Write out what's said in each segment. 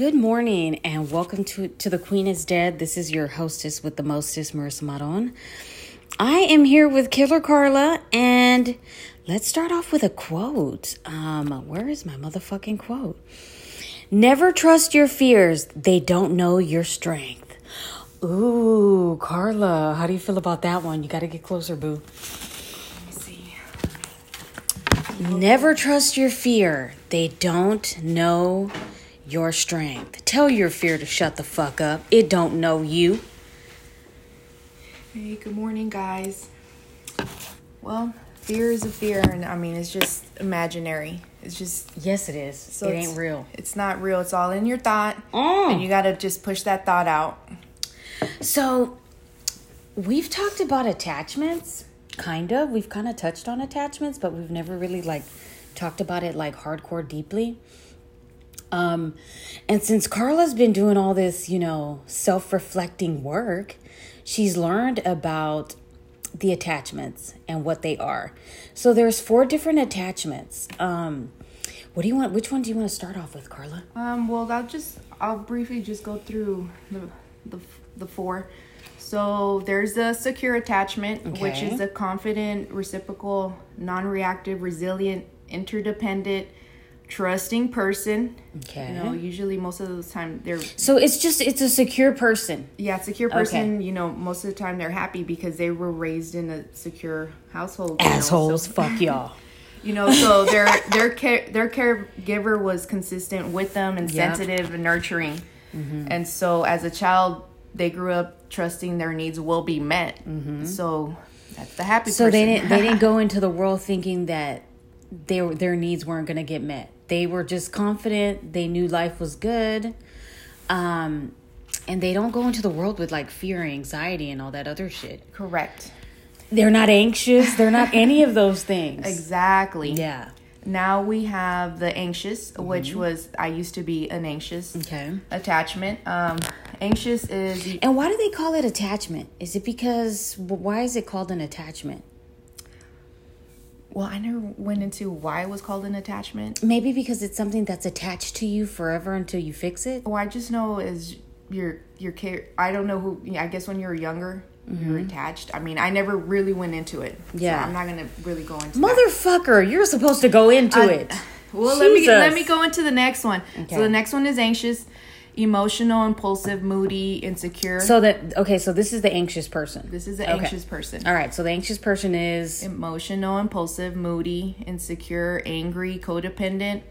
Good morning and welcome to, to The Queen is Dead. This is your hostess with the mostest, Marissa Maron. I am here with Killer Karla and let's start off with a quote. Um, where is my motherfucking quote? Never trust your fears, they don't know your strength. Ooh, Karla, how do you feel about that one? You got to get closer, boo. see. Never trust your fear, they don't know your strength. Tell your fear to shut the fuck up. It don't know you. Hey, good morning, guys. Well, fear is a fear, and I mean, it's just imaginary. It's just, Yes, it is. So it ain't real. it's not real. It's all in your thought, Mm. and you gotta just push that thought out. So, we've talked about attachments, kind of. We've kind of touched on attachments, but we've never really like talked about it like hardcore deeply. Um, and since Karla's been doing all this, you know, self-reflecting work, she's learned about the attachments and what they are. So there's four different attachments. Um, what do you want? Which one do you want to start off with, Karla? Um, well, I'll just, I'll briefly just go through the, the, the four. So there's the secure attachment, which is a confident, reciprocal, non-reactive, resilient, interdependent, trusting person. Okay. You know, usually most of the time they're So it's just it's a secure person. Yeah, secure person, you know, most of the time they're happy because they were raised in a secure household. you know, Assholes, so- fuck y'all. you know, so their their care their caregiver was consistent with them and Yep. sensitive and nurturing. Mm-hmm. And so as a child, they grew up trusting their needs will be met. So that's the happy Mm-hmm. So person. they didn't they didn't go into the world thinking that their their needs weren't going to get met. They were just confident. They knew life was good. Um and they don't go into the world with like fear, anxiety and all that other shit. Correct. They're not anxious. They're not any of those things. Exactly. Yeah. Now we have the anxious, Mm-hmm. which was I used to be an anxious Okay. attachment. Um anxious is And why do they call it attachment? Is it because why is it called an attachment? Well, I never went into why it was called an attachment. Maybe because it's something that's attached to you forever until you fix it. Well, I just know is your your care. I don't know who. I guess when you're younger, you're attached. I mean, I never really went into it. Mm-hmm. Yeah. so I'm not gonna really go into that. Motherfucker, you're supposed to go into I- it. Well, let me let me go into the next one. Okay. So the next one is anxious, emotional, impulsive, moody, insecure. So that okay, so this is the anxious person. this is an Okay. anxious person. All right, so the anxious person is Emotional, impulsive, moody, insecure, angry, codependent.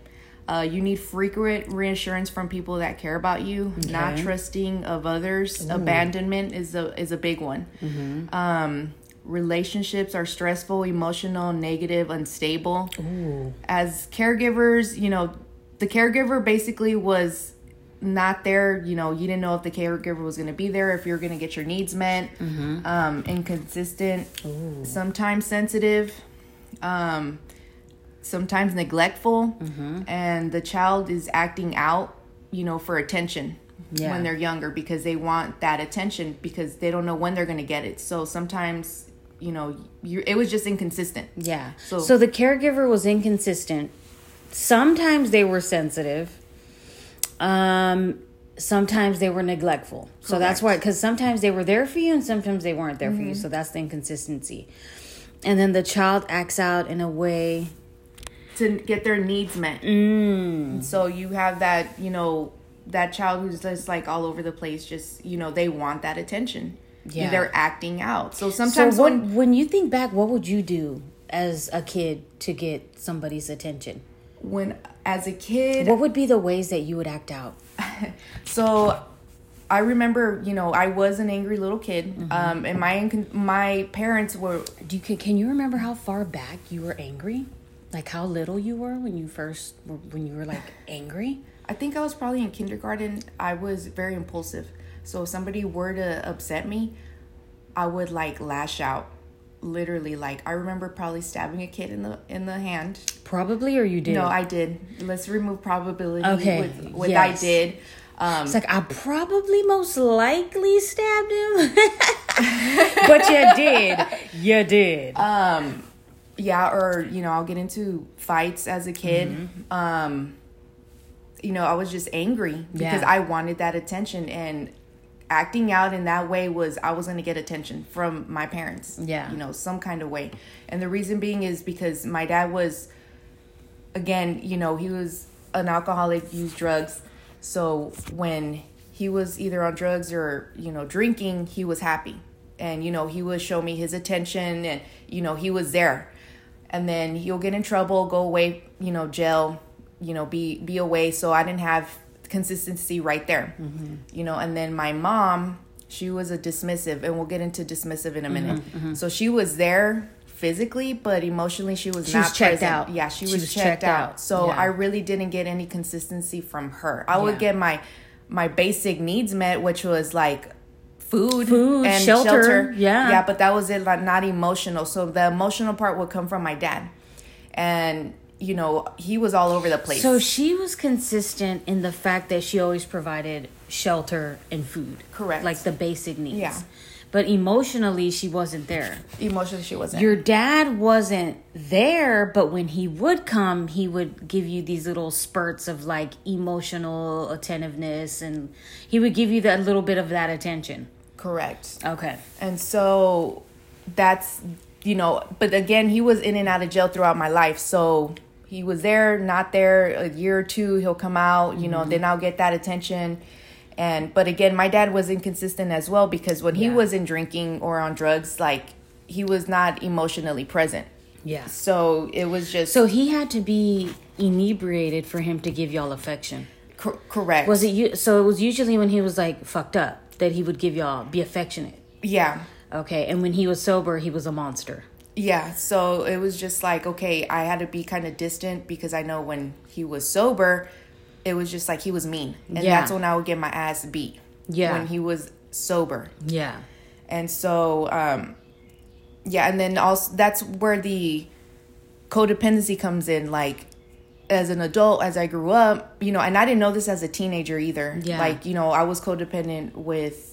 Uh, you need frequent reassurance from people that care about you. Not trusting of others. Abandonment is a is a big one. Mm-hmm. Um, relationships are stressful, emotional, negative, unstable. As caregivers, you know, the caregiver basically was not there. You know, you didn't know if the caregiver was going to be there, if you're going to get your needs met. Mm-hmm. Um, inconsistent, sometimes sensitive. Um, sometimes neglectful Mm-hmm. and the child is acting out you know for attention Yeah. when they're younger because they want that attention because they don't know when they're going to get it so sometimes you know you it was just inconsistent yeah. So, So- the caregiver was inconsistent. Sometimes they were sensitive. Um sometimes they were neglectful. So that's why cuz sometimes they were there for you and sometimes they weren't there for you. So that's the inconsistency. And then the child acts out in a way to get their needs met mm, so you have that you know that child who's just like all over the place just you know they want that attention Yeah. they're acting out so So sometimes what, when when you think back, what would you do as a kid to get somebody's attention? when as a kid What would be the ways that you would act out? So I remember, you know, I was an angry little kid, um, and my my parents were. Do you can, can you remember how far back you were angry? Like how little you were when you first were- when you were like angry? I think I was probably in kindergarten. I was very impulsive, so if somebody were to upset me, I would like lash out, literally. Like I remember probably stabbing a kid in the in the hand. Probably or you did. No, I did. Let's remove probability. Okay, with, with I did. Um, It's like I probably most likely stabbed him. but you did. You did. um yeah or you know i'll get into fights as a kid Mm-hmm. um you know, I was just angry because Yeah. I wanted that attention and acting out in that way was I was going to get attention from my parents. Yeah. You know, some kind of way. And the reason being is because my dad was again, you know, he was an alcoholic, used drugs. So when he was either on drugs or, you know, drinking, he was happy. And, you know, he would show me his attention and, you know, he was there. And then he'll get in trouble, go away, you know, jail, you know, be be away. So I didn't have consistency right there. Mm-hmm. You know, and then my mom, she was a dismissive, and we'll get into dismissive in a minute. Mm-hmm. Mm-hmm. So she was there physically, but emotionally she was She not was checked present. out. Yeah, she, She was, was checked, checked out. out. So Yeah. I really didn't get any consistency from her. I would get my my basic needs met, which was like food, Food, and shelter, shelter. yeah. yeah, but that was it. Like not emotional. So the emotional part would come from my dad, and you know he was all over the place. So she was consistent in the fact that she always provided shelter and food. Correct. Like the basic needs. Yeah. But emotionally, she wasn't there. emotionally she wasn't. Your dad wasn't there, but when he would come, he would give you these little spurts of like emotional attentiveness and he would give you that little bit of that attention. correct. Okay. And so that's, you know, but again, he was in and out of jail throughout my life. So he was there, not there, a year or two, he'll come out, you know, mm-hmm. then I'll get that attention. And, but again, my dad was inconsistent as well because when he wasn't drinking or on drugs, like, he was not emotionally present. Yeah. So it was just So he had to be inebriated for him to give y'all affection. cor- correct. Was it you? So it was usually when he was like fucked up that he would give y'all be affectionate. Yeah. Okay, and when he was sober, he was a monster. Yeah, so it was just like, okay, I had to be kind of distant because I know when he was sober, it was just like he was mean. And Yeah. that's when I would get my ass beat. Yeah. When he was sober. Yeah. And so, um, yeah, and then also that's where the codependency comes in. Like, as an adult, as I grew up, you know, and I didn't know this as a teenager either. Yeah. Like, you know, I was codependent with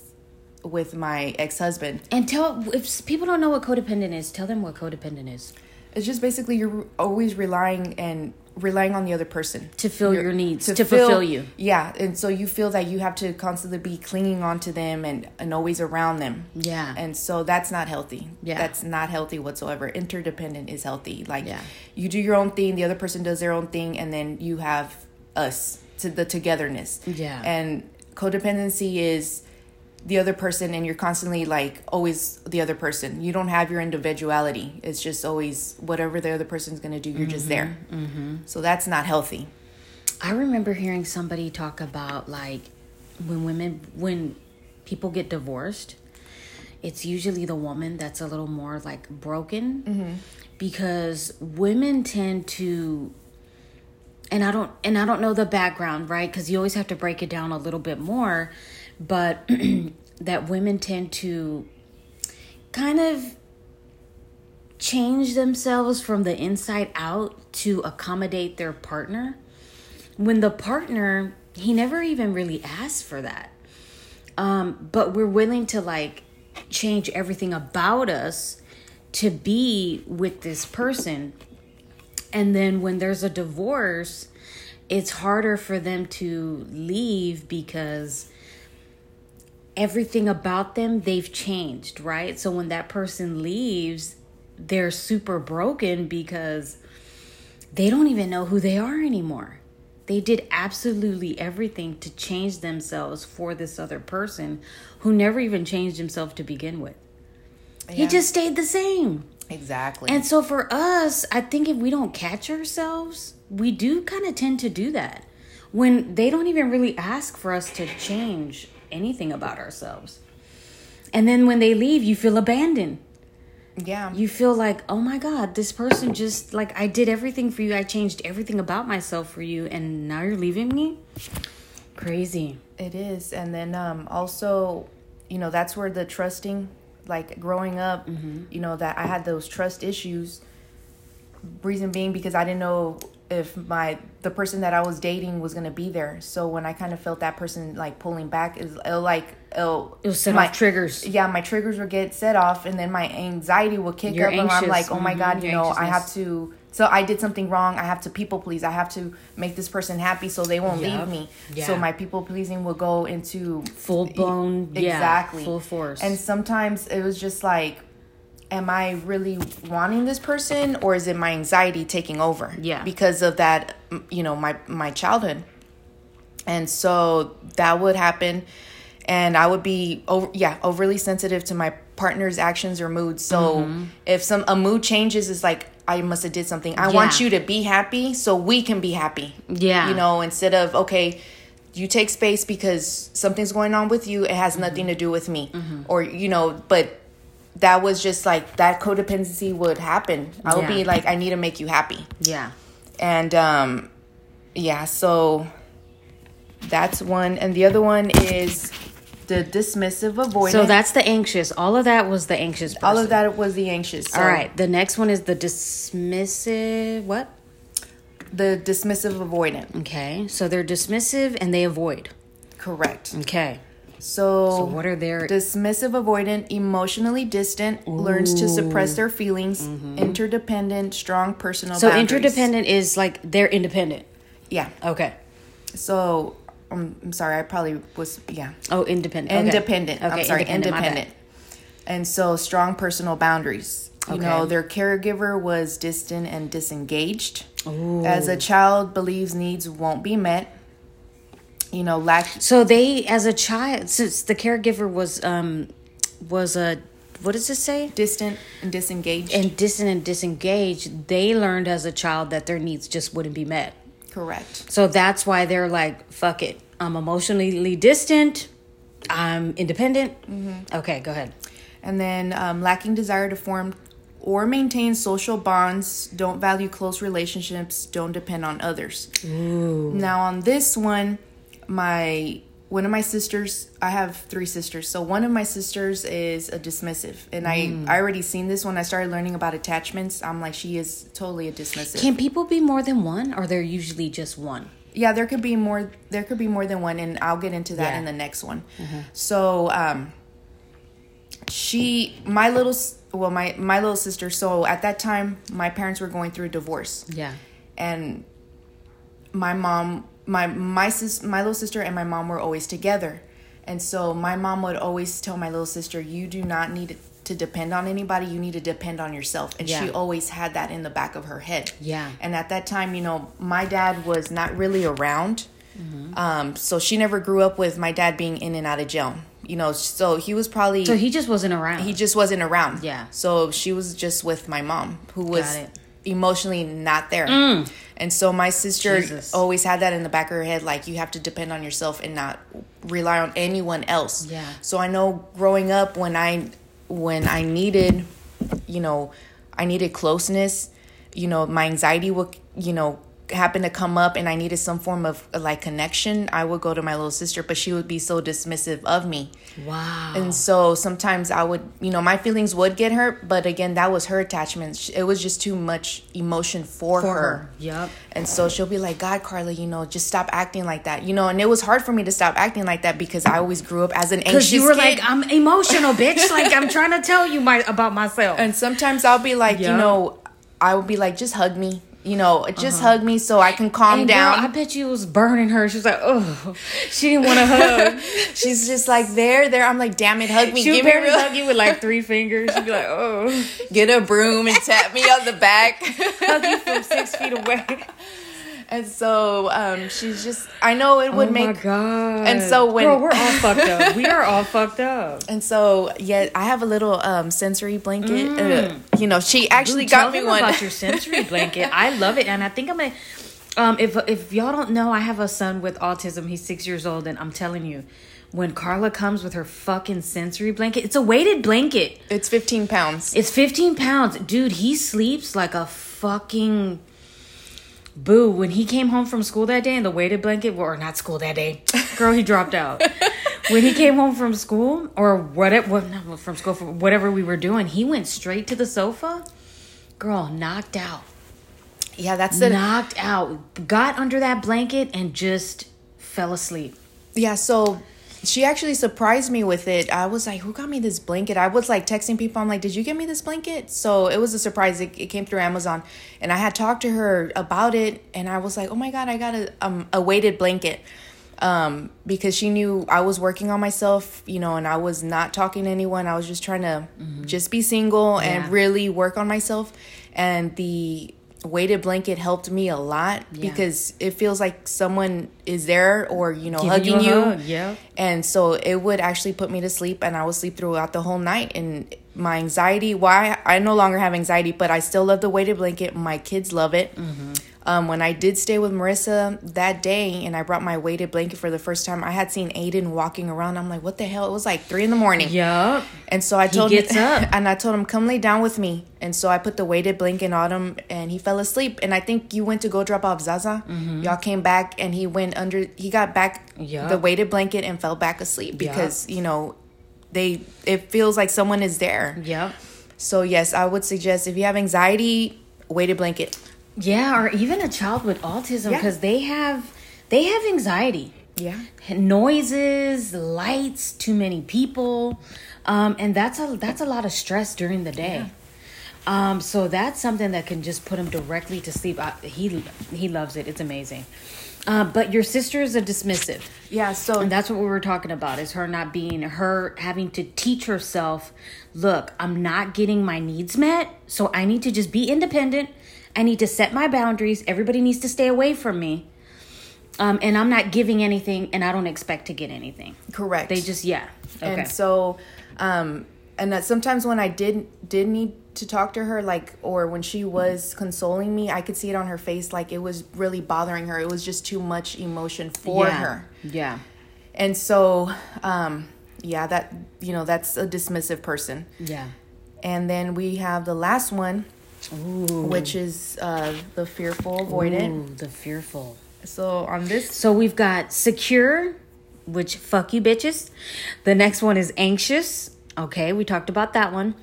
with my ex husband. And tell if people don't know what codependent is, tell them what codependent is. It's just basically you're always relying and relying on the other person To fill You're- your needs, to fulfill you. Yeah, and so you feel that you have to constantly be clinging on to them and and always around them. Yeah. And so that's not healthy. Yeah. That's not healthy whatsoever. Interdependent is healthy. Like Yeah. you do your own thing, the other person does their own thing, and then you have us to the togetherness. Yeah. And codependency is the other person and you're constantly like always the other person. You don't have your individuality. It's just always whatever the other person's going to do, you're just there. Mm-hmm. So that's not healthy. I remember hearing somebody talk about like when women when people get divorced, it's usually the woman that's a little more like broken because women tend to and I don't and I don't know the background, right? Cuz you always have to break it down a little bit more, but that women tend to kind of change themselves from the inside out to accommodate their partner when the partner he never even really asked for that. Um but we're willing to like change everything about us to be with this person. And then when there's a divorce it's harder for them to leave because everything about them they've changed right? So when that person leaves they're super broken because they don't even know who they are anymore. They did absolutely everything to change themselves for this other person who never even changed himself to begin with. He just stayed the same. Exactly. and so for us, I think if we don't catch ourselves, we do kind of tend to do that. When they don't even really ask for us to change anything about ourselves. And then when they leave, you feel abandoned. yeah. You feel like, oh my God, this person just, like, I did everything for you. I changed everything about myself for you. And now you're leaving me? Crazy. It is. And then um also, you know, that's where the trusting like growing up, you know, that I had those trust issues. Reason being because I didn't know if my the person that I was dating was gonna be there. So when I kind of felt that person like pulling back, is it'll like it'll, It'll set my off triggers. Yeah, my triggers would get set off, and then my anxiety would kick You're up, and I'm like, oh my Mhm, god, you your know, I have to so I did something wrong. I have to people please. I have to make this person happy so they won't Yep. leave me. Yeah. So my people pleasing will go into Full blown, yeah, exactly full force. And sometimes it was just like, am I really wanting this person or is it my anxiety taking over? Yeah. because of that, you know, my my childhood. And so that would happen, and I would be over, yeah overly sensitive to my partner's actions or moods. So Mm-hmm. if some a mood changes, it's like I must have did something. I want you to be happy so we can be happy. Yeah. you know, instead of okay. You take space because something's going on with you. It has Mm-hmm. nothing to do with me, or you know. But that was just like that codependency would happen. I would Yeah. be like, I need to make you happy yeah. and um yeah so that's one and the other one is the dismissive avoidant So that's the anxious. All of that was the anxious. Person. all of that was the anxious so All right. The next one is the dismissive. What? the dismissive avoidant Okay. So they're dismissive and they avoid. correct Okay. So, So what are their? dismissive avoidant emotionally distant learns to suppress their feelings interdependent strong personal Mm-hmm. so boundaries. interdependent is like they're independent. yeah Okay. so um, i'm sorry i probably was yeah Oh, independent. Okay. independent. I'm sorry, independent, independent. And so strong personal boundaries. You Okay. know, their caregiver was distant and disengaged. As a child believes needs won't be met. You know, lack So they, as a child, since the caregiver was um was a what does it say? distant and disengaged. And distant and disengaged, they learned as a child that their needs just wouldn't be met. Correct. So that's why they're like, fuck it. I'm emotionally distant. I'm independent. Mm-hmm. Okay, go ahead. And then um, lacking desire to form or maintain social bonds, don't value close relationships, don't depend on others. Now on this one, my one of my sisters, I have three sisters. So one of my sisters is a dismissive, and I I already seen this when I started learning about attachments. I'm like, she is totally a dismissive. Can people be more than one, or they're usually just one? yeah, there could be more. There could be more than one, and I'll get into that Yeah. in the next one. So um, she, my little, well, my my little sister. So at that time, my parents were going through a divorce. Yeah. and my mom my my sis my little sister and my mom were always together and so my mom would always tell my little sister you do not need to depend on anybody you need to depend on yourself and she always had that in the back of her head Yeah. and at that time you know my dad was not really around Mm-hmm. um so she never grew up with my dad being in and out of jail you know so he was probably So he just wasn't around. he just wasn't around. Yeah. So she was just with my mom, who was Got it. Emotionally not there. Mm. And so my sister Jesus. always had that in the back of her head, like you have to depend on yourself and not rely on anyone else. Yeah. So I know growing up when I when I needed, you know, I needed closeness, you know, my anxiety would, you know, happen to come up and I needed some form of like connection, I would go to my little sister, but she would be so dismissive of me. wow. And so sometimes I would, you know, my feelings would get hurt, but again, that was her attachment. It was just too much emotion for, For her. her. Yup. And so she'll be like, God, Karla, you know, just stop acting like that. You know, and it was hard for me to stop acting like that because I always grew up as an anxious Because you were kid. like, I'm emotional, bitch. like I'm trying to tell you my about myself. and sometimes I'll be like, you know, I would be like, just hug me. You know, just uh-huh. hug me so I can calm And girl, down. I bet you it was burning her. She was like, oh, she didn't want to hug. She's just like, there, there. I'm like, damn it, hug me. She would Give me a barely hug you with like three fingers. She'd be like, oh, get a broom and tap me on the back. hug you from six feet away. And so um, she's just, I know it would oh my make, god! and so when- girl, we're all fucked up. We are all fucked up. and so yeah, I have a little um, sensory blanket. Uh, you know, she actually Ooh, got me one. about your sensory blanket. I love it, and I think I'm gonna. Um, if if y'all don't know, I have a son with autism. He's six years old, and I'm telling you, when Karla comes with her fucking sensory blanket, it's a weighted blanket. it's 15 pounds. It's 15 pounds. Dude, he sleeps like a fucking boo. When he came home from school that day in the weighted blanket, or not school that day, girl, he dropped out. when he came home from school, or whatever, what, not from school, for whatever we were doing, he went straight to the sofa. Girl, knocked out. Yeah, that's the Knocked out. Got under that blanket and just fell asleep. yeah. So she actually surprised me with it. I was like, "Who got me this blanket?" I was like texting people. I'm like, "Did you get me this blanket?" So it was a surprise. It, it came through Amazon, and I had talked to her about it, and I was like, "Oh my god, I got a um a weighted blanket." Um, because she knew I was working on myself, you know, and I was not talking to anyone. I was just trying to just be single Yeah. and really work on myself. And the weighted blanket helped me a lot Yeah. because it feels like someone is there or you know Giving hugging you, hug, yeah. and so it would actually put me to sleep and i would sleep throughout the whole night and my anxiety why i no longer have anxiety but i still love the weighted blanket my kids love it Mm-hmm. Um, when i did stay with marissa that day and i brought my weighted blanket for the first time i had seen aiden walking around i'm like what the hell it was like three in the morning Yup. and so I told him, and I told him, "Come lay down with me." And so I put the weighted blanket on him, and he fell asleep. And I think you went to go drop off Zaza. Y'all came back, and he went under. He got back Yup. the weighted blanket and fell back asleep because you know they. It feels like someone is there. Yep. So yes, I would suggest if you have anxiety, weighted blanket. Yeah, or even a child with autism Yeah. because they have they have anxiety. Yeah. Noises, lights, too many people. Um, and that's a that's a lot of stress during the day. Um, so that's something that can just put him directly to sleep. I, he he loves it. It's amazing. Uh, but your sister is a dismissive. Yeah. So And that's what we were talking about is her not being her having to teach herself, look, I'm not getting my needs met, so I need to just be independent. I need to set my boundaries. Everybody needs to stay away from me. Um, and I'm not giving anything and I don't expect to get anything. correct. They just yeah. Okay. And so, um, and that sometimes when I did did need to talk to her, like, or when she was consoling me, I could see it on her face, like it was really bothering her. It was just too much emotion for yeah. her. Yeah. And so, um, yeah, that you know, that's a dismissive person. Yeah. And then we have the last one, Ooh. which is uh, the fearful avoidant. Ooh, the fearful. So on this, So we've got secure, which fuck you bitches. The next one is anxious. Okay, we talked about that one.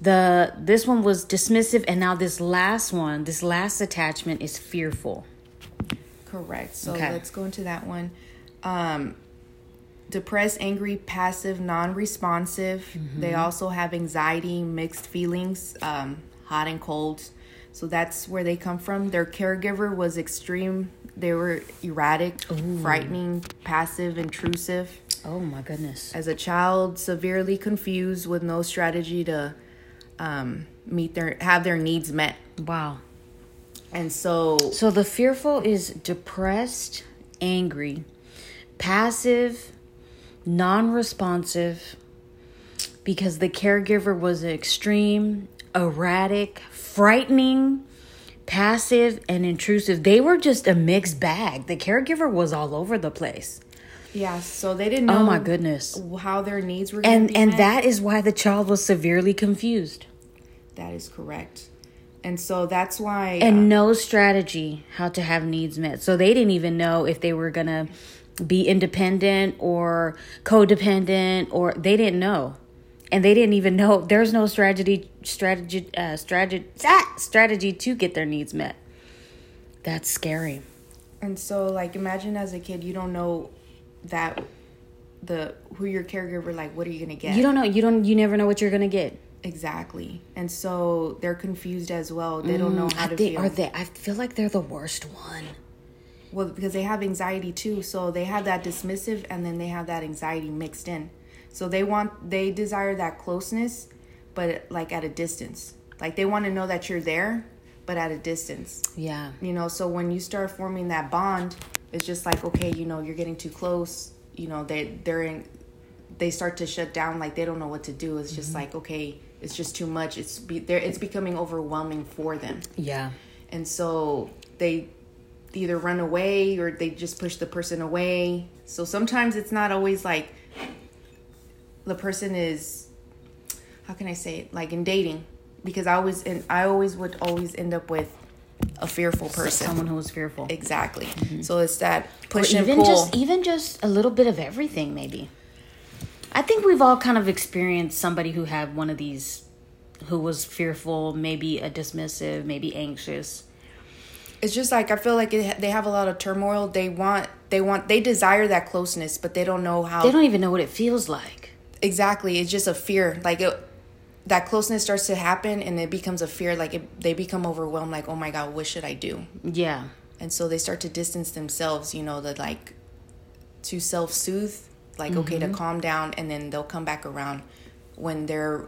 The this one was dismissive, and now this last one, this last attachment is fearful. Correct. So Okay. let's go into that one. Um, depressed, angry, passive, non-responsive. Mm-hmm. They also have anxiety, mixed feelings, um, hot and cold. So that's where they come from. Their caregiver was extreme. They were erratic, frightening, passive, intrusive. Oh my goodness. As a child, severely confused with no strategy to um, meet their have their needs met. Wow. And so So the fearful is depressed, angry, passive, non-responsive because the caregiver was extreme, erratic, frightening, passive, and intrusive. They were just a mixed bag. The caregiver was all over the place. Yeah, so they didn't know. Oh my goodness. How their needs were. And be and met. that is why the child was severely confused. that is correct, and so that's why. and uh, no strategy how to have needs met. So they didn't even know if they were gonna be independent or codependent, or they didn't know, and they didn't even know there's no strategy strategy uh, strategy ah, strategy to get their needs met. That's scary. and so like imagine as a kid, you don't know that the who your caregiver like. What are you gonna get? You don't know. You don't. You never know what you're gonna get. exactly, and so they're confused as well. They don't know how I to think, feel. are they? I feel like they're the worst one. Well, because they have anxiety too. So they have that dismissive and then they have that anxiety mixed in. So they want they desire that closeness, but like at a distance. Like they want to know that you're there, but at a distance. Yeah. You know, so when you start forming that bond, it's just like, okay, you know, you're getting too close. You know, they they're in they start to shut down like they don't know what to do. It's just mm-hmm. like, okay, it's just too much. It's be there it's becoming overwhelming for them Yeah. and so they either run away or they just push the person away so sometimes it's not always like the person is how can i say it like in dating because i always and i always would always end up with a fearful person Someone who was fearful. exactly mm-hmm. so it's that Or push and even pull just even just a little bit of everything maybe i think we've all kind of experienced somebody who had one of these who was fearful maybe a dismissive maybe anxious it's just like I feel like it, they have a lot of turmoil. They want they want they desire that closeness, but they don't know how. They don't even know what it feels like. Exactly. It's just a fear. Like it, that closeness starts to happen, and it becomes a fear. Like it, they become overwhelmed. Like oh my god, what should I do? Yeah. And so they start to distance themselves. You know, the like to self soothe. Like okay, Mm-hmm. to calm down, and then they'll come back around when they're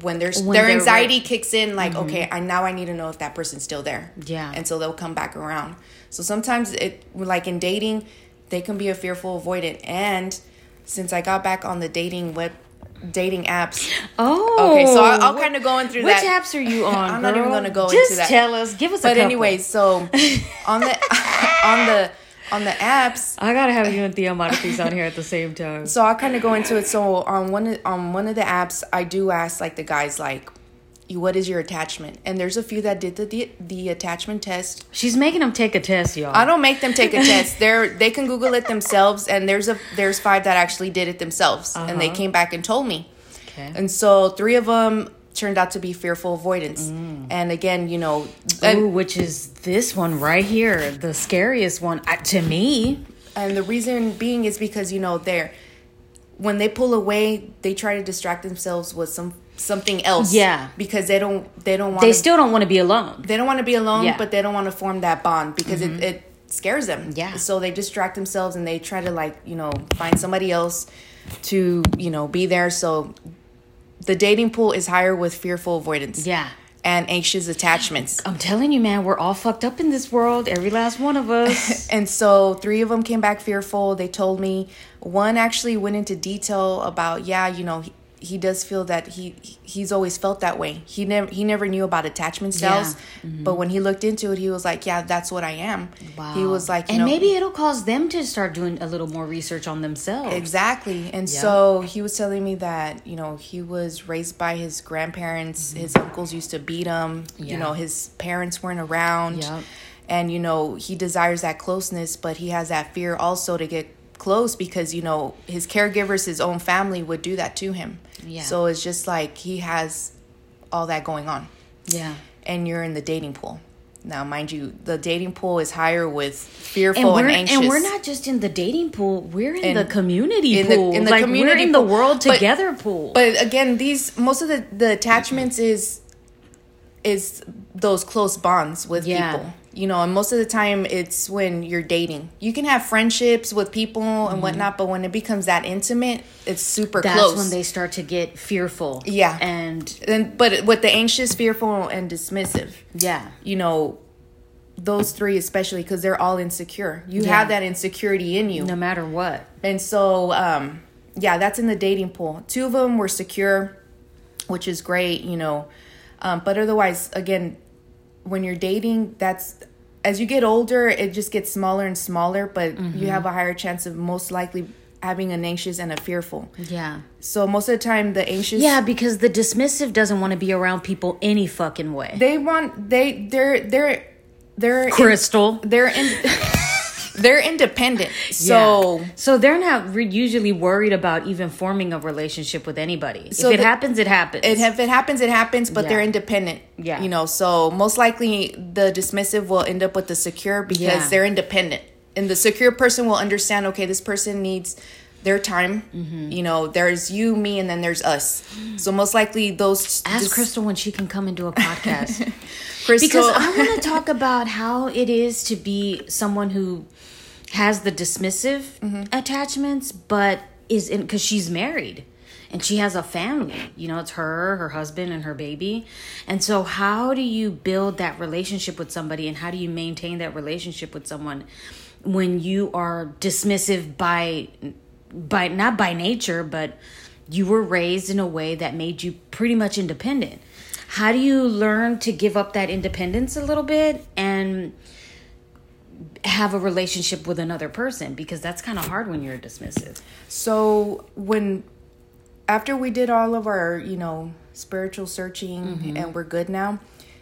when When their anxiety ready. kicks in. Like okay, I now I need to know if that person's still there. Yeah. and so they'll come back around. So sometimes it like in dating, they can be a fearful avoidant. And since I got back on the dating web dating apps, Oh. Okay, so I'll- I'll kinda go in through Which that. apps are you on? I'm not even gonna go Just into that. tell us. Give us a but couple. anyways, so on the on the on the apps, I gotta have you and Theo Montefiore on here at the same time. so I'll kind of go into it. So on one on one of the apps, I do ask like the guys like, "What is your attachment?" And there's a few that did the the, the attachment test. She's making them take a test, y'all. I don't make them take a test. They're they can Google it themselves, and there's a there's five that actually did it themselves, and they Uh-huh. came back and told me. Okay. And so three of them turned out to be fearful avoidance. Mm. And again, you know, and, Ooh, which is this one right here, the scariest one uh, to me. and the reason being is because you know they're when they pull away, they try to distract themselves with some something else. Yeah. because they don't they don't want They still don't want to be alone. they don't want to be alone, Yeah. Mm-hmm. but they don't want to form that bond because it, it scares them. Yeah. So they distract themselves and they try to like, you know, find somebody else to, you know, be there. So the dating pool is higher with fearful avoidance. Yeah. And anxious attachments. I'm telling you, man, we're all fucked up in this world. Every last one of us. And so three of them came back fearful. They told me one actually went into detail about, yeah, you know, he, does feel that he he's always felt that way. He never he never knew about attachment styles, Mm-hmm. but when he looked into it, he was like, yeah, that's what I am. He was like, you and know, maybe it'll cause them to start doing a little more research on themselves. Exactly. And so he was telling me that, you know, he was raised by his grandparents. His uncles used to beat him. Mm-hmm. Yeah. You know, his parents weren't around. Yep. And, you know, he desires that closeness, but he has that fear also to get close because, you know, his caregivers, his own family would do that to him. Yeah. So it's just like he has all that going on. Yeah. And you're in the dating pool. Now, mind you, the dating pool is higher with fearful and, we're, anxious. and we're not just in the dating pool. We're in, In- the community in the- pool. in the like community we're in the pool. world But- together pool. But again, these most of the the attachments is is those close bonds with Yeah. people. You know, and most of the time it's when you're dating. You can have friendships with people and whatnot, but when it becomes that intimate, it's super That's close. when they start to get fearful. Yeah. And and but with the anxious, fearful, and dismissive, yeah. you know, those three especially because they're all insecure. You Yeah. have that insecurity in you. No matter what. And so, um, yeah, that's in the dating pool. Two of them were secure, which is great, you know. Um, but otherwise, again, when you're dating, that's as you get older, it just gets smaller and smaller, but Mm-hmm. you have a higher chance of most likely having an anxious and a fearful. Yeah. So most of the time, the anxious, Yeah, because the dismissive doesn't want to be around people any fucking way. they want they they're they're they're Crystal. they're in they're independent. So. Yeah. so they're not re- usually worried about even forming a relationship with anybody. So if it the- happens, it happens. it, if it happens, it happens, but Yeah. they're independent. Yeah. You know, so most likely the dismissive will end up with the secure because Yeah. they're independent. And the secure person will understand, okay, this person needs their time. Mm-hmm. You know, there's you, me, and then there's us. So most likely those Ask dis- Crystal when she can come into a podcast. Crystal because I want to talk about how it is to be someone who has the dismissive Mm-hmm. attachments, but is in because she's married and she has a family. You know, it's her, her husband, and her baby. And so, how do you build that relationship with somebody, and how do you maintain that relationship with someone when you are dismissive by, by not by nature, but you were raised in a way that made you pretty much independent? How do you learn to give up that independence a little bit and have a relationship with another person? Because that's kind of hard when you're dismissive. So when after we did all of our, you know, spiritual searching Mm-hmm. and we're good now,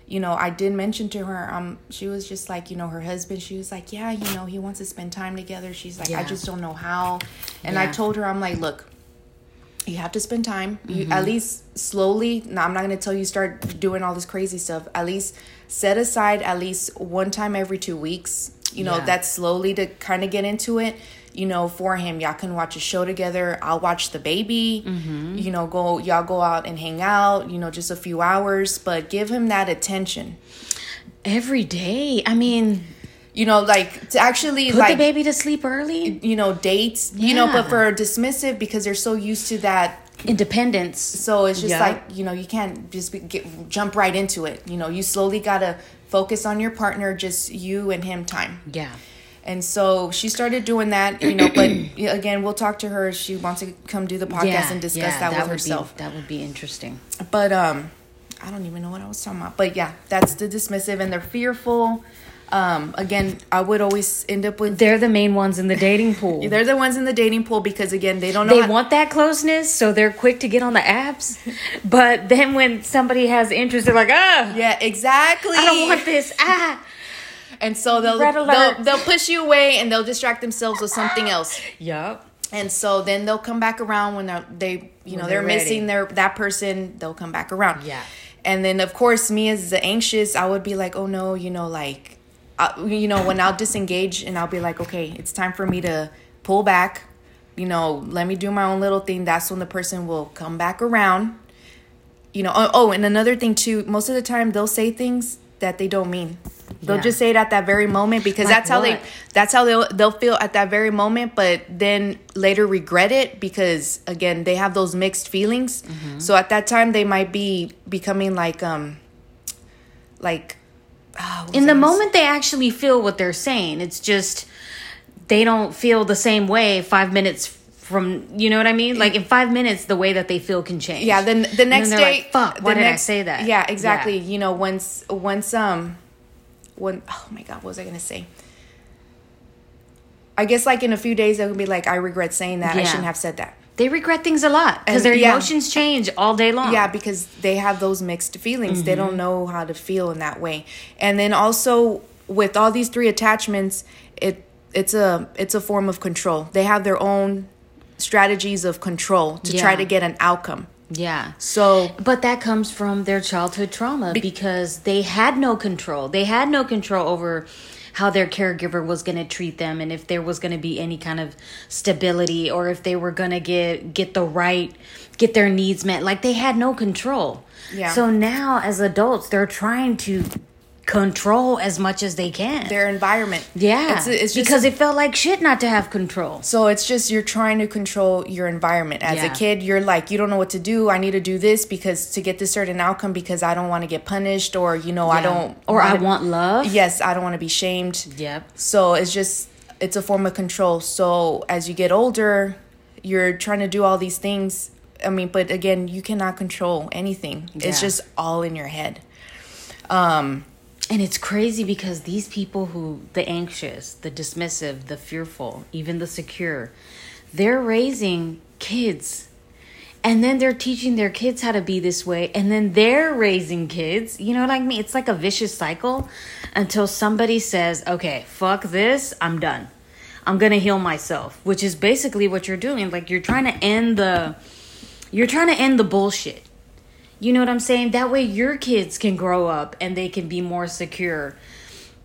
you know, I did mention to her, um, she was just like, you know, her husband, she was like, Yeah, you know, he wants to spend time together. She's like, I just don't know how. And I told her, I'm like, look, you have to spend time. You mm-hmm. at least slowly now i'm not going to tell you start doing all this crazy stuff. At least set aside at least one time every two weeks you know Yeah. that's slowly to kind of get into it you know for him. Y'all can watch a show together. I'll watch the baby. Mm-hmm. You know go y'all go out and hang out you know just a few hours but give him that attention. Every day. I mean, you know like to actually put like the baby to sleep early. you know dates you know but Yeah. for dismissive because they're so used to that Independence. So it's just Yeah. like you know you can't just be, get, jump right into it. You know you slowly gotta focus on your partner, just you and him time. Yeah. And so she started doing that. You know, but again, we'll talk to her. if She wants to come do the podcast yeah. and discuss yeah, that, with herself. Be, that would be interesting. But um, I don't even know what I was talking about. But yeah, that's the dismissive and they're fearful. Um, again, I would always end up with. They're the main ones in the dating pool. They're the ones in the dating pool because again they don't know. they how- want that closeness, so they're quick to get on the apps. But then when somebody has interest, they're like, ah, Yeah, exactly. I don't want this. Ah. And so they'll they'll, they'll push you away and they'll distract themselves with something else. Yup. And so then they'll come back around when they're, they you know they're they're, missing their that person. They'll come back around. Yeah. And then of course me as the anxious, I would be like, oh no, you know, like, uh, you know, when I'll disengage and I'll be like, okay, it's time for me to pull back. You know, let me do my own little thing. That's when the person will come back around. You know, oh, oh and another thing too. Most of the time they'll say things that they don't mean. They'll Yeah. just say it at that very moment because Like that's how they that's how they'll they'll feel at that very moment but then later regret it because again they have those mixed feelings Mm-hmm. so at that time they might be becoming like um like was In the gonna moment, they actually feel what they're saying. It's just they don't feel the same way five minutes from. You know what I mean? Like in five minutes, the way that they feel can change. yeah then the next then day like, fuck. Why did I say that? yeah exactly you know once once um when oh my god what was i gonna say i guess like in a few days they'll be like i regret saying that i shouldn't have said that They regret things a lot because their yeah. emotions change all day long. Yeah, because they have those mixed feelings. They Mm-hmm. don't know how to feel in that way. And then also with all these three attachments, it it's a it's a form of control. They have their own strategies of control to try to get an outcome. Yeah. So But that comes from their childhood trauma because they had no control. They had no control over how their caregiver was going to treat them and if there was going to be any kind of stability or if they were going to get get the right get their needs met. Like they had no control. Yeah. So now as adults they're trying to control as much as they can. their environment. yeah. It's, it's just because it felt like shit not to have control. So it's just you're trying to control your environment. As a kid, you're like, you don't know what to do. I need to do this because to get this certain outcome because I don't want to get punished or you know I don't or I wanna- want love. Yes, I don't want to be shamed. Yep. So it's just it's a form of control. So as you get older, you're trying to do all these things. I mean, but again, you cannot control anything. It's just all in your head. Um And it's crazy because these people who, the anxious, the dismissive, the fearful, even the secure, they're raising kids. And then they're teaching their kids how to be this way. And then they're raising kids. You know what I mean? It's like a vicious cycle until somebody says, okay, fuck this, I'm done. I'm to heal myself, which is basically what you're doing. Like you're trying to end the, you're trying to end the bullshit. You know what I'm saying? That way your kids can grow up and they can be more secure.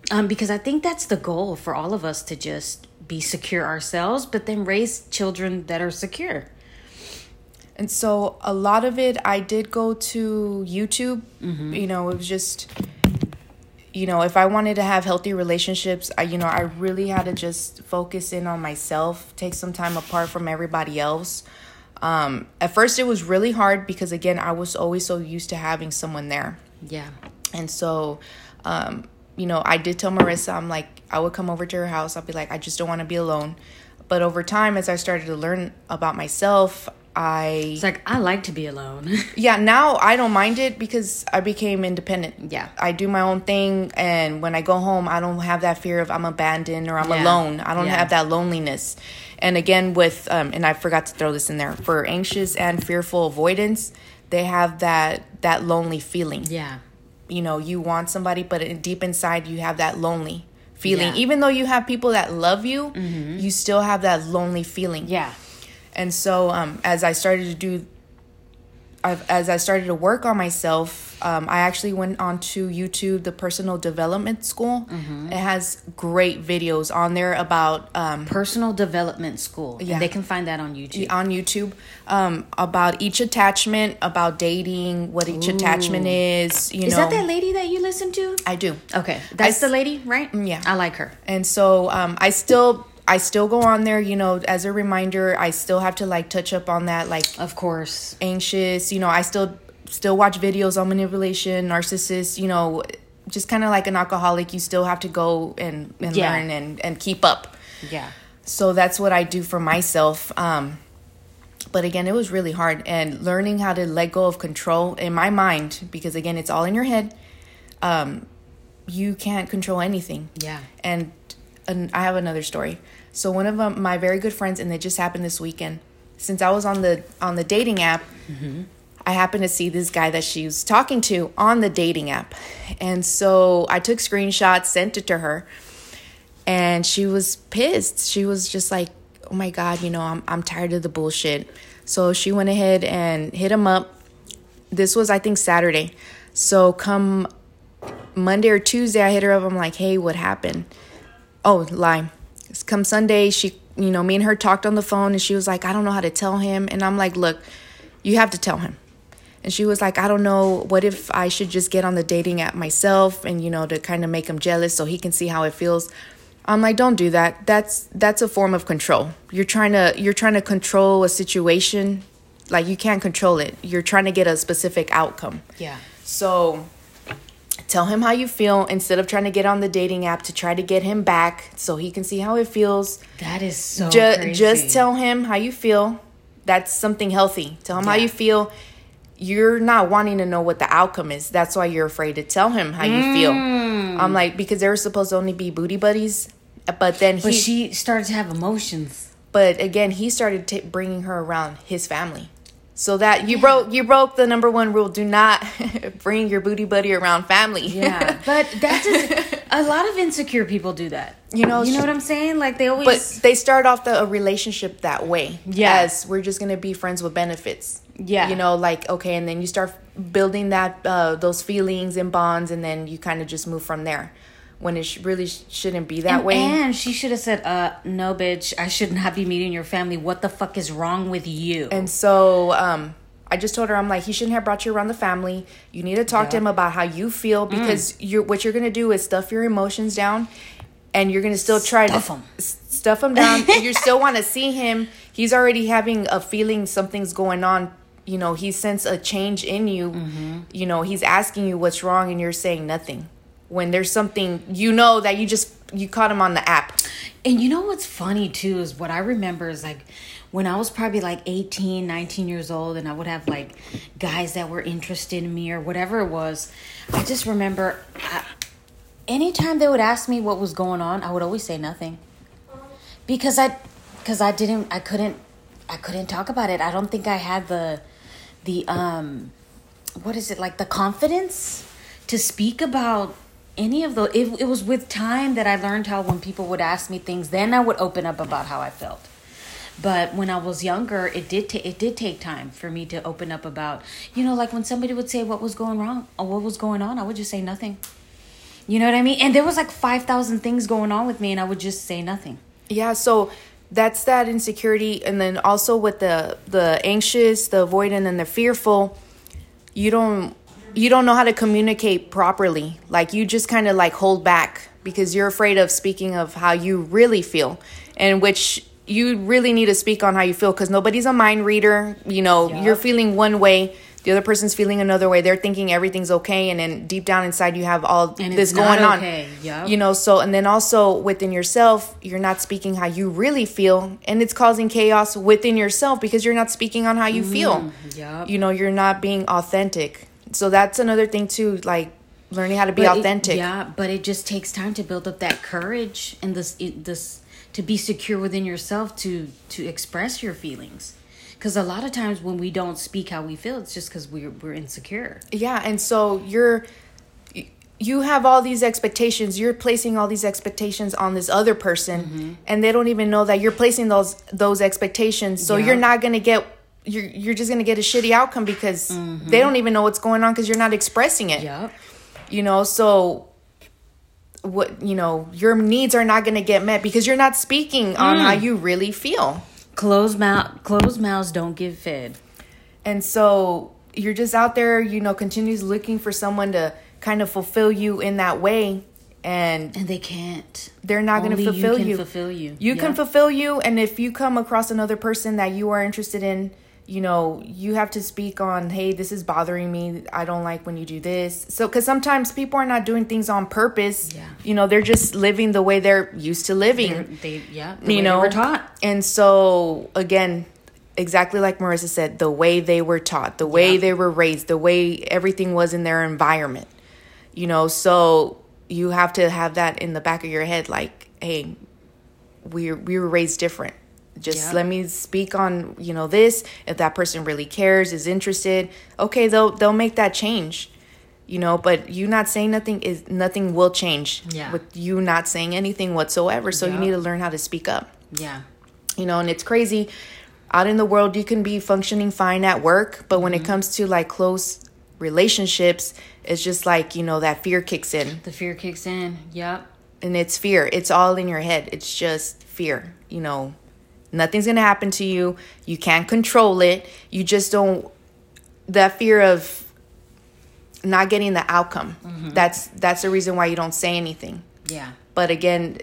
Um, because I think that's the goal for all of us to just be secure ourselves, but then raise children that are secure. And so a lot of it, I did go to YouTube. You know, it was just, you know, if I wanted to have healthy relationships, I, you know, I really had to just focus in on myself, take some time apart from everybody else. Um, at first, it was really hard because, again, I was always so used to having someone there. Yeah. And so, um, you know, I did tell Marissa, I'm like, I would come over to her house. I'll be like, I just don't want to be alone. But over time, as I started to learn about myself, I It's like, I like to be alone. yeah, now I don't mind it because I became independent. Yeah. I do my own thing and when I go home I don't have that fear of I'm abandoned or I'm Yeah. alone. I don't Yeah. have that loneliness. And again with um and I forgot to throw this in there. For anxious and fearful avoidance, they have that that lonely feeling. yeah. You know, you want somebody but in- deep inside you have that lonely feeling. Yeah. Mm-hmm. Even though you have people that love you, you still have that lonely feeling. Yeah. And so um, as I started to do I've, as I started to work on myself, um, I actually went onto YouTube, the Personal Development School. It has great videos on there about um, Personal Development School. Yeah. And they can find that on YouTube. on YouTube um, about each attachment, about dating, what each attachment is. You Is know, that that lady that you listen to? I do. Okay, that's s- the lady, right? yeah. I like her. And so um, I still I still go on there, you know, as a reminder. I still have to like touch up on that, like Of course. anxious. You know, I still still watch videos on manipulation, narcissist. You know, just kind of like an alcoholic, you still have to go and, and Yeah. learn and and keep up. Yeah. So that's what I do for myself. Um, but again, it was really hard, and learning how to let go of control in my mind, because again, it's all in your head. Um, you can't control anything. Yeah. And, and I have another story. So one of um, my very good friends, and it just happened this weekend. Since I was on the on the dating app, I happened to see this guy that she was talking to on the dating app, and so I took screenshots, sent it to her, and she was pissed. She was just like, "Oh my god, you know, I'm I'm tired of the bullshit." So she went ahead and hit him up. This was I think Saturday. So come Monday or Tuesday, I hit her up. I'm like, "Hey, what happened?" Oh, lie. Come Sunday, she, you know, me and her talked on the phone, and she was like, "I don't know how to tell him," and I'm like, "Look, you have to tell him." And she was like, I don't know, what if I should just get on the dating app myself and you know to kind of make him jealous so he can see how it feels. I'm like, don't do that. That's that's a form of control. You're trying to you're trying to control a situation like you can't control it. You're trying to get a specific outcome. Yeah. So tell him how you feel instead of trying to get on the dating app to try to get him back so he can see how it feels. That is so Ju- crazy. just tell him how you feel. That's something healthy. Tell him how you feel. You're not wanting to know what the outcome is. That's why you're afraid to tell him how you feel. Mm. I'm like because they were supposed to only be booty buddies, but then he. But she started to have emotions. but again, he started t- bringing her around his family. So that you broke you broke the number one rule: do not bring your booty buddy around family. Yeah. but that's just, a lot of insecure people do that. You know, You know what I'm saying? Like they always but they start off the a relationship that way. Yeah. As we're just gonna be friends with benefits. Yeah. You know, like okay, and then you start building that uh, those feelings and bonds, and then you kind of just move from there. When it sh- really sh- shouldn't be that and, way. And she should have said, "Uh, no, bitch. I shouldn't be meeting your family. What the fuck is wrong with you?" And so um, I just told her, I'm like, he shouldn't have brought you around the family. You need to talk to him about how you feel Mm. because you're what you're gonna do is stuff your emotions down, and you're gonna still try Stuff to s- stuff him down. you still want to see him. He's already having a feeling something's going on. You know, he sense a change in you. Mm-hmm. You know, he's asking you what's wrong, and you're saying nothing. When there's something you know that you just you caught him on the app. And you know what's funny too is what I remember is like when I was probably like 18, 19 years old and I would have like guys that were interested in me or whatever it was. I just remember I, anytime they would ask me what was going on, I would always say nothing. Because I cuz I didn't I couldn't I couldn't talk about it. I don't think I had the the um what is it like the confidence to speak about any of the it, it was with time that i learned how when people would ask me things then i would open up about how i felt. But when i was younger it did ta- it did take time for me to open up about you know like when somebody would say what was going wrong? Or what was going on? I would just say nothing. You know what i mean? And there was like 5000 things going on with me and i would just say nothing. Yeah, so that's that insecurity and then also with the the anxious, the avoidant and the fearful, you don't you don't know how to communicate properly. Like you just kind of like hold back because you're afraid of speaking of how you really feel and which you really need to speak on how you feel cuz nobody's a mind reader, you know, you're feeling one way, the other person's feeling another way. They're thinking everything's okay and then deep down inside you have all And this going on. okay. Yup. You know, so and then also within yourself, you're not speaking how you really feel, and it's causing chaos within yourself because you're not speaking on how you feel. Mm, yup. You know, you're not being authentic. So that's another thing too, like learning how to be But it- authentic. yeah, but it just takes time to build up that courage and this it, this to be secure within yourself to to express your feelings. Because a lot of times when we don't speak how we feel, it's just because we're we're insecure. Yeah, and so you're you have all these expectations you're placing all these expectations on this other person Mm-hmm. and they don't even know that you're placing those those expectations so Yeah. you're not going to get you're you're just going to get a shitty outcome because mm-hmm. they don't even know what's going on because you're not expressing it Yep. you know so what you know your needs are not going to get met because you're not speaking on how mm. you really feel Closed mouth closed mouths don't get fed. and so you're just out there you know continues looking for someone to kind of fulfill you in that way and And they can't. they're not going to you fulfill can you. fulfill you. You Yeah. can fulfill you, and if you come across another person that you are interested in, you know, you have to speak on, hey, this is bothering me. I don't like when you do this. So, because sometimes people are not doing things on purpose. Yeah. You know, they're just living the way they're used to living. They're- they yeah, the you way know, they were taught. And so, again, exactly like Marissa said, the way they were taught, the way Yeah. they were raised, the way everything was in their environment. You know, so you have to have that in the back of your head like, hey, we we were raised different. Just Yeah. let me speak on, you know, this. If that person really cares, is interested, okay, they'll they'll make that change. You know, but you not saying nothing is nothing will change Yeah. with you not saying anything whatsoever. So you need to learn how to speak up Yeah. you know and it's crazy out in the world you can be functioning fine at work but when Mm-hmm. it comes to like close relationships it's just like you know that fear kicks in The fear kicks in. Yep. and it's fear it's all in your head it's just fear you know nothing's gonna happen to you you can't control it you just don't that fear of not getting the outcome Mm-hmm. that's that's the reason why you don't say anything Yeah. but again,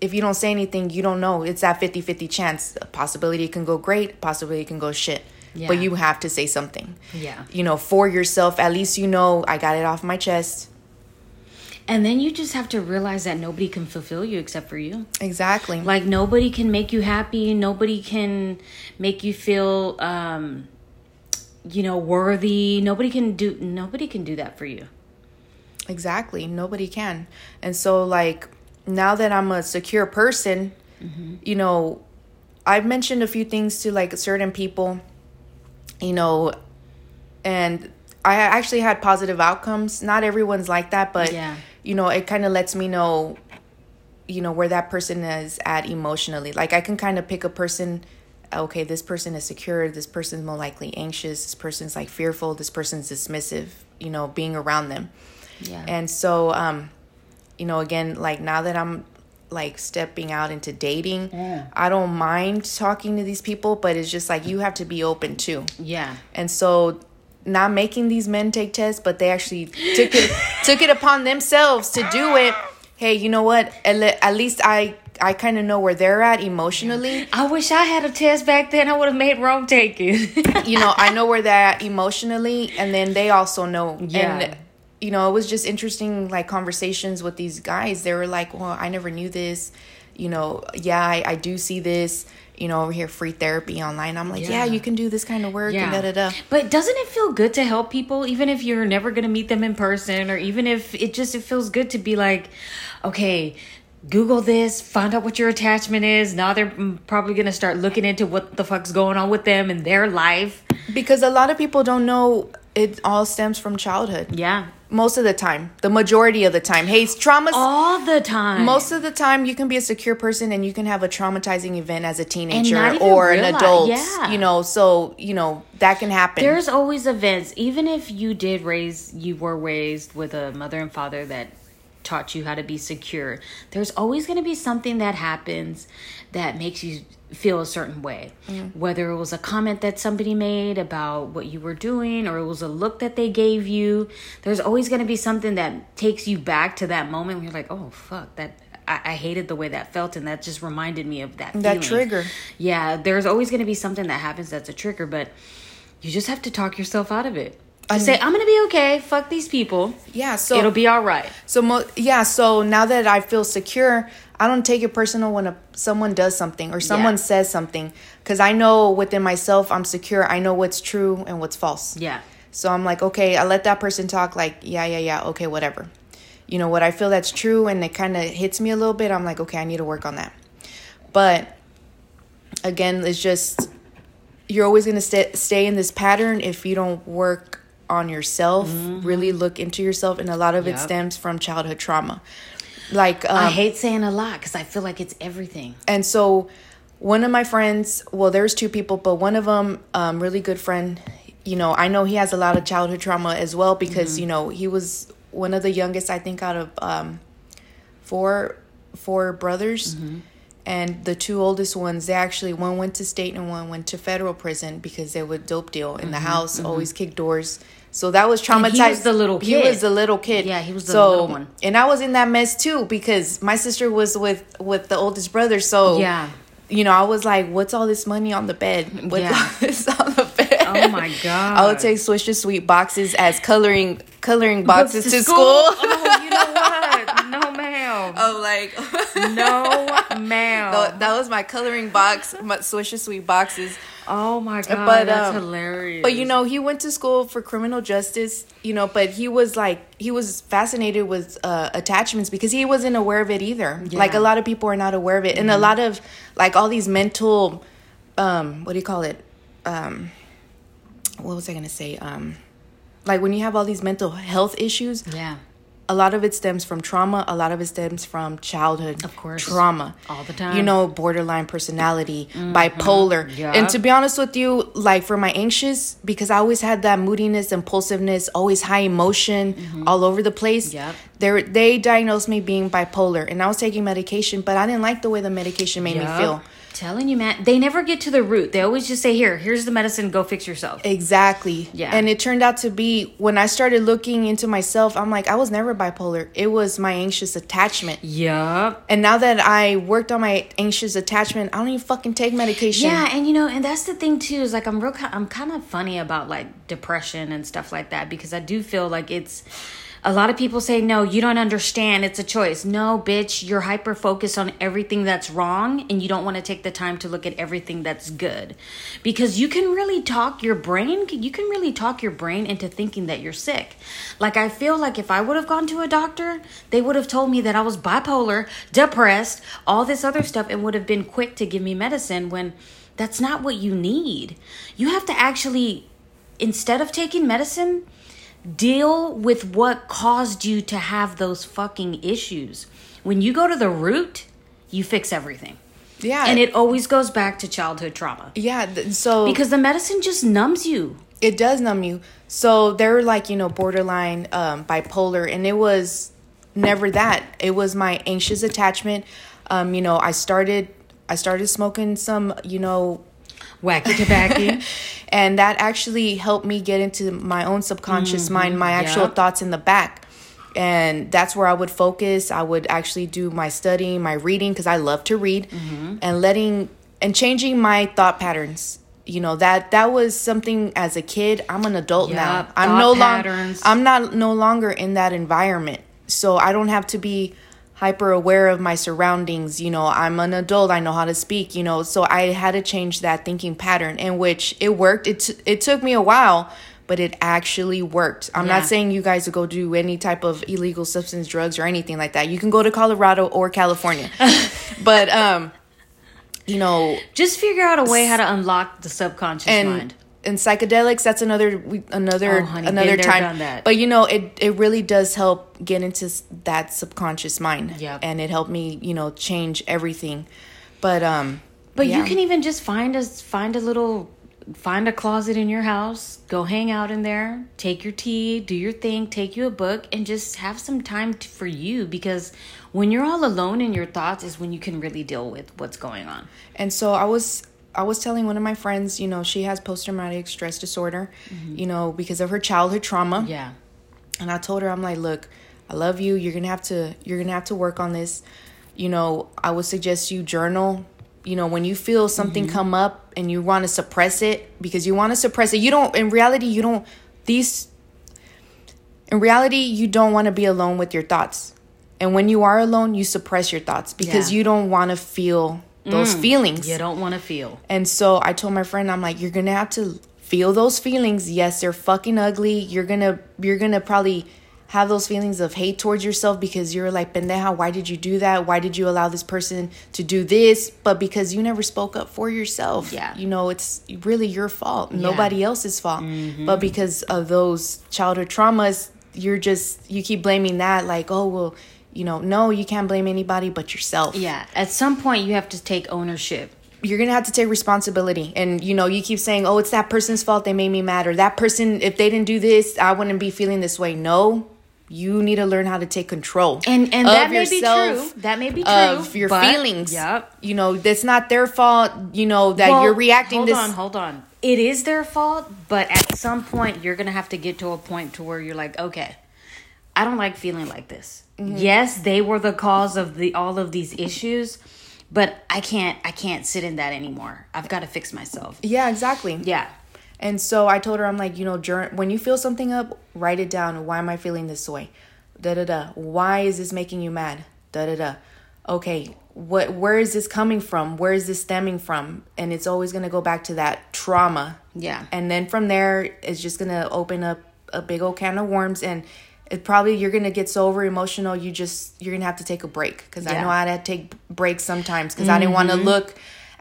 if you don't say anything, you don't know. It's that 50 50 chance. A possibility can go great, possibility can go shit. Yeah. But you have to say something. Yeah. You know, for yourself, at least you know I got it off my chest. And then you just have to realize that nobody can fulfill you except for you. Exactly. Like nobody can make you happy. Nobody can make you feel, um, you know, worthy. Nobody can do. Nobody can do that for you. Exactly. Nobody can. And so, like, now that I'm a secure person, you know, I've mentioned a few things to like certain people, you know, and I actually had positive outcomes. Not everyone's like that, but, Yeah. You know, it kind of lets me know, you know, where that person is at emotionally. Like, I can kind of pick a person. Okay, this person is secure. This person's more likely anxious. This person's like fearful. This person's dismissive. You know, being around them. Yeah. And so, um, you know, again, like now that I'm like stepping out into dating, Yeah. I don't mind talking to these people, but it's just like you have to be open too. yeah. And so, not making these men take tests, but they actually took it took it upon themselves to do it. Hey, you know what? At, le- at least I I kind of know where they're at emotionally. I wish I had a test back then. I would have made Rome take it. you know, I know where they're at emotionally, and then they also know. Yeah. And, you know, it was just interesting, like conversations with these guys. They were like, well, I never knew this. You know, yeah, I, I do see this, you know, over here, free therapy online. I'm like, yeah, Yeah. you can do this kind of work and da da da. But doesn't it feel good to help people, even if you're never gonna meet them in person, or even if it just it feels good to be like, okay, Google this, find out what your attachment is. Now they're mm, probably gonna start looking into what the fuck's going on with them in their life. Because a lot of people don't know it all stems from childhood. Yeah, Most of the time, the majority of the time. Hey, traumas. all the time. Most of the time, you can be a secure person and you can have a traumatizing event as a teenager or an adult. yeah. You know, so, you know, that can happen. There's always events, even if you did raise, you were raised with a mother and father that taught you how to be secure. There's always going to be something that happens that makes you feel a certain way. Mm. Whether it was a comment that somebody made about what you were doing or it was a look that they gave you, there's always going to be something that takes you back to that moment where you're like, oh, fuck, that. I, I hated the way that felt, and that just reminded me of that. That feeling. trigger. Yeah, there's always going to be something that happens that's a trigger, but you just have to talk yourself out of it. I say, I'm going to be okay. Fuck these people. yeah, so It'll be all right. So mo- yeah, so now that I feel secure, I don't take it personal when a, someone does something or someone Yeah. says something because I know within myself I'm secure. I know what's true and what's false. Yeah. So I'm like, okay, I let that person talk. Like, yeah, yeah, yeah, okay, whatever. You know what I feel that's true, and it kind of hits me a little bit. I'm like, okay, I need to work on that. But again, it's just you're always gonna stay stay in this pattern if you don't work on yourself, mm-hmm. really look into yourself, and a lot of it stems from childhood trauma. Like um, I hate saying a lot because I feel like it's everything. and so one of my friends, well, there's two people, but one of them, um, really good friend, you know, I know he has a lot of childhood trauma as well because Mm-hmm. you know he was one of the youngest, I think, out of um, four four brothers. Mm-hmm. And the two oldest ones, they actually one went to state and one went to federal prison because they would dope deal in the house, always kick doors. So that was traumatized. Mm-hmm, he was the little kid. He was the little kid. Yeah, he was the so, little one. And I was in that mess too because my sister was with with the oldest brother. So Yeah. you know, I was like, "What's all this money on the bed? What's Yeah. all this on the bed?" Oh my god! I would take Swisher Sweet boxes as coloring coloring boxes to to, school? school. Oh, you know what? No, ma'am. oh, like No, ma'am. that that was my coloring box, my Swisher Sweet boxes. Oh my god, But, that's um, hilarious. But you know, he went to school for criminal justice, you know, but he was like he was fascinated with uh, attachments because he wasn't aware of it either. Like Yeah. Mm-hmm. a lot of people are not aware of it. And a lot of like all these mental um what do you call it? Um what was I going to say? Um like when you have all these mental health issues, yeah, a lot of it stems from trauma a lot of it stems from childhood Of course. trauma All the time. you know borderline personality bipolar Yup. and to be honest with you like for my anxious because i always had that moodiness impulsiveness always high emotion mm-hmm. all over the place Yup. they they diagnosed me being bipolar and i was taking medication but i didn't like the way the medication made me feel Telling you, man, they never get to the root. They always just say, "Here, here's the medicine. Go fix yourself." Exactly. Yeah. And it turned out to be when I started looking into myself, I'm like, I was never bipolar. It was my anxious attachment. Yup. And now that I worked on my anxious attachment, I don't even fucking take medication. Yeah, and you know, and that's the thing too is like I'm real. I'm kind of funny about like depression and stuff like that because I do feel like it's. A lot of people say no, you don't understand. It's a choice. No, bitch, you're hyper focused on everything that's wrong, and you don't want to take the time to look at everything that's good, because you can really talk your brain. You can really talk your brain into thinking that you're sick. Like I feel like if I would have gone to a doctor, they would have told me that I was bipolar, depressed, all this other stuff, and would have been quick to give me medicine when that's not what you need. You have to actually, instead of taking medicine, deal with what caused you to have those fucking issues. When you go to the root, you fix everything. Yeah. And it always goes back to childhood trauma. yeah. th- So Because the medicine just numbs you. it does numb you. So they're like, you know, borderline um, bipolar. And it was never that. It was my anxious attachment. Um, you know, I started. I started smoking some, you know, Wacky tobacco. and that actually helped me get into my own subconscious mind my actual Mm-hmm. Thoughts in the back. And that's where i would focus. I would actually do my studying my reading because i love to read Mm-hmm. and letting and changing my thought patterns. You know that that was something as a kid i'm an adult now. I'm no longer i'm not no longer in that environment. So i don't have to be hyper aware of my surroundings you know i'm an adult i know how to speak you know so i had to change that thinking pattern in which it worked it, t- it took me a while but it actually worked i'm Yeah. not saying you guys to go do any type of illegal substance drugs or anything like that you can go to colorado or california but um you know just figure out a way how to unlock the subconscious and mind. And psychedelics that's another another Oh, honey, another time. but you know it it really does help get into that subconscious mind. Yeah and it helped me you know change everything. But um But yeah. you can even just find a find a little find a closet in your house, go hang out in there, take your tea, do your thing, take you a book and just have some time t- for you. Because when you're all alone in your thoughts is when you can really deal with what's going on. And so I was I was telling one of my friends, you know, she has post traumatic stress disorder, you know, because of her childhood trauma. Mm-hmm. Yeah. And I told her, I'm like, look, I love you. You're gonna have to you're gonna have to work on this. You know, I would suggest you journal. You know, when you feel something Mm-hmm. come up and you want to suppress it because you want to suppress it, you don't. In reality, you don't. These. In reality, you don't want to be alone with your thoughts, and when you are alone, you suppress your thoughts because Yeah. you don't want to feel those mm. feelings. You don't want to feel. And so I told my friend, I'm like, you're gonna have to feel those feelings. Yes, they're fucking ugly. You're gonna you're gonna probably have those feelings of hate towards yourself because you're like pendeja why did you do that why did you allow this person to do this but because you never spoke up for yourself Yeah. you know it's really your fault nobody else's fault mm-hmm. but because of those childhood traumas you're just you keep blaming that like oh well you know no you can't blame anybody but yourself Yeah. At some point, you have to take ownership. you're gonna have to take responsibility and you know you keep saying oh it's that person's fault they made me mad or that person if they didn't do this i wouldn't be feeling this way no you need to learn how to take control And and that may be true. That may be true. of your but- feelings Yep. you know that's not their fault you know that Well, you're reacting Hold this Hold on, hold on. It is their fault, but at some point you're gonna have to get to a point to where you're like, okay, I don't like feeling like this. Mm-hmm. Yes, they were the cause of the all of these issues, but I can't I can't sit in that anymore. I've got to fix myself. yeah exactly Yeah. And so I told her, I'm like, you know, when you feel something up, write it down. Why am I feeling this way? Da da da. Why is this making you mad? Da da da. Okay, what? Where is this coming from? Where is this stemming from? And it's always gonna go back to that trauma. Yeah. And then from there, it's just gonna open up a big old can of worms, and it probably you're gonna get so over emotional. You just you're gonna have to take a break because I Yeah. Mm-hmm. know I had to take breaks sometimes because I didn't want to look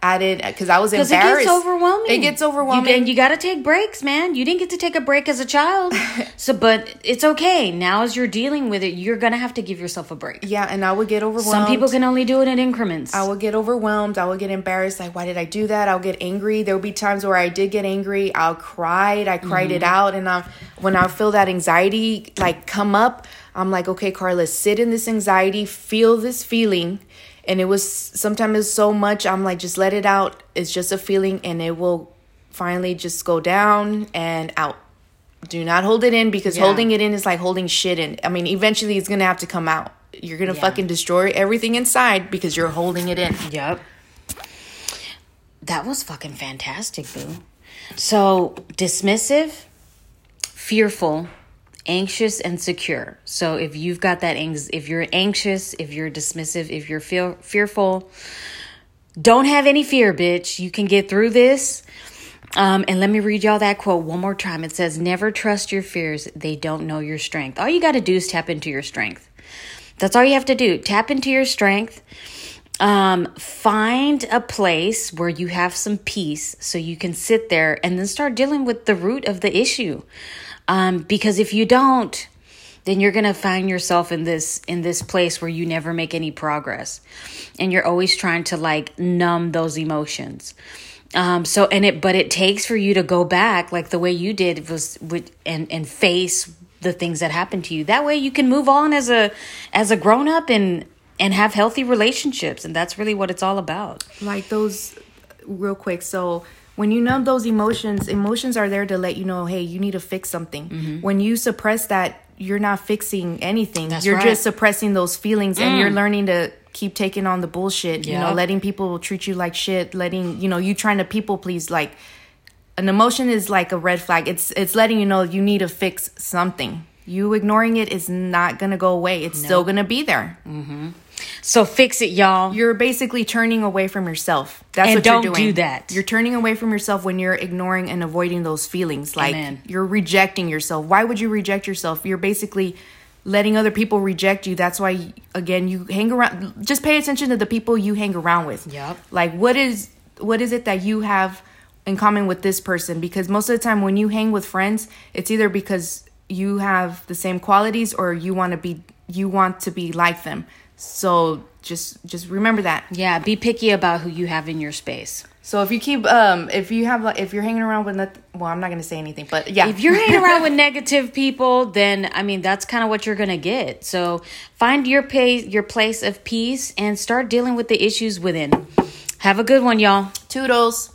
at it because I was Because it gets overwhelming. It gets You, overwhelming. get- you got to take breaks, man. You didn't get to take a break as a child. so, but it's okay. Now, as you're dealing with it, you're going to have to give yourself a break. Yeah, and I would get overwhelmed. Some people can only do it in increments. I would get overwhelmed. I would get embarrassed. Like, why did I do that? I'll get angry. There will be times where I did get angry. I'll cry. I cried it mm-hmm. out, and I, when I feel that anxiety like come up, I'm like, okay, Karla, sit in this anxiety, feel this feeling. And it was sometimes it's so much. I'm like, just let it out. It's just a feeling, and it will finally just go down and out. Do not hold it in because Yeah. holding it in is like holding shit in. I mean, eventually it's gonna have to come out. You're gonna Yeah. fucking destroy everything inside because you're holding it in. Yep. That was fucking fantastic, boo. So, dismissive, fearful, anxious, and secure. So, if you've got that, if you're anxious, if you're dismissive, if you're feel- fearful, don't have any fear, bitch. You can get through this. Um, and let me read y'all that quote one more time. It says, Never trust your fears. They don't know your strength. All you got to do is tap into your strength. That's all you have to do. Tap into your strength. Um, find a place where you have some peace so you can sit there and then start dealing with the root of the issue. Um, because if you don't, then you're gonna find yourself in this in this place where you never make any progress, and you're always trying to like numb those emotions. Um, so and it but it takes for you to go back like the way you did was with and and face the things that happened to you. That way you can move on as a as a grown up and and have healthy relationships, and that's really what it's all about. like those real quick so when you numb those emotions emotions are there to let you know hey you need to fix something. When you suppress that you're not fixing anything. Mm-hmm. That's you're right. Mm. just suppressing those feelings and you're learning to keep taking on the bullshit you know letting people treat you like shit letting you know you trying to people please. Like an emotion is like a red flag. It's it's letting you know you need to fix something. You ignoring it is not gonna go away. It's still gonna be there So fix it, y'all. you're basically turning away from yourself. That's And what you're doing. do that. You're turning away from yourself when you're ignoring and avoiding those feelings. Like Amen. you're rejecting yourself. Why would you reject yourself? You're basically letting other people reject you. That's why again you hang around just pay attention to the people you hang around with. Yep. Like what is what is it that you have in common with this person? Because most of the time when you hang with friends, it's either because you have the same qualities or you want to be you want to be like them. So just just remember that. Yeah, be picky about who you have in your space. So if you keep um if you have like if you're hanging around with nothing well I'm not gonna say anything but yeah If you're hanging around with negative people, then I mean that's kind of what you're gonna get. So find your place, your place of peace, and start dealing with the issues within. Have a good one, y'all. toodles